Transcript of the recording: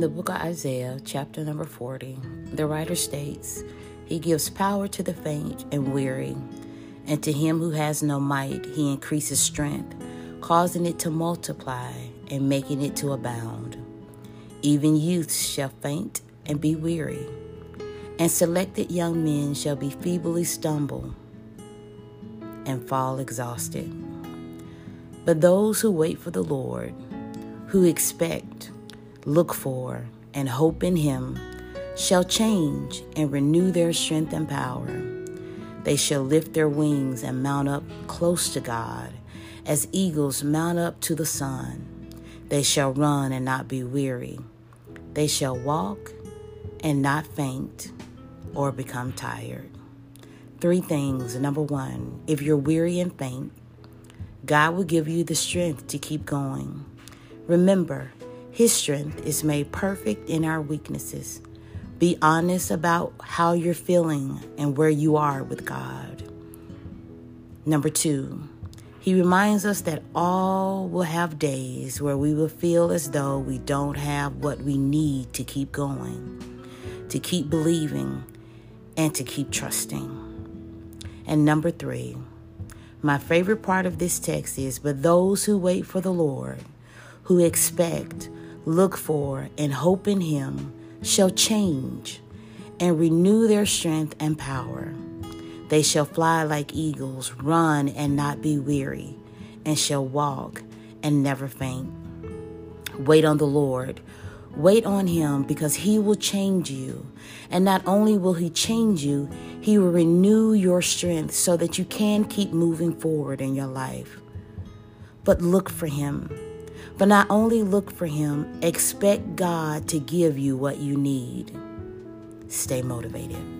In the book of Isaiah, chapter number 40, the writer states, He gives power to the faint and weary, and to him who has no might, He increases strength, causing it to multiply and making it to abound. Even youths shall faint and be weary, and selected young men shall be feebly stumble and fall exhausted. But those who wait for the Lord, who expect, look for, and hope in Him, shall change and renew their strength and power. They shall lift their wings and mount up close to God, as eagles mount up to the sun. They shall run and not be weary. They shall walk and not faint or become tired. Three things. Number one, if you're weary and faint, God will give you the strength to keep going. Remember, His strength is made perfect in our weaknesses. Be honest about how you're feeling and where you are with God. Number two, He reminds us that all will have days where we will feel as though we don't have what we need to keep going, to keep believing, and to keep trusting. And number three, my favorite part of this text is But those who wait for the Lord, who expect, look for, and hope in Him, shall change and renew their strength and power. They shall fly like eagles, run and not be weary, and shall walk and never faint. Wait on the Lord Wait on Him because He will change you. And not only will He change you, He will renew your strength so that you can keep moving forward in your life. But look for Him. But not only look for Him, expect God to give you what you need. Stay motivated.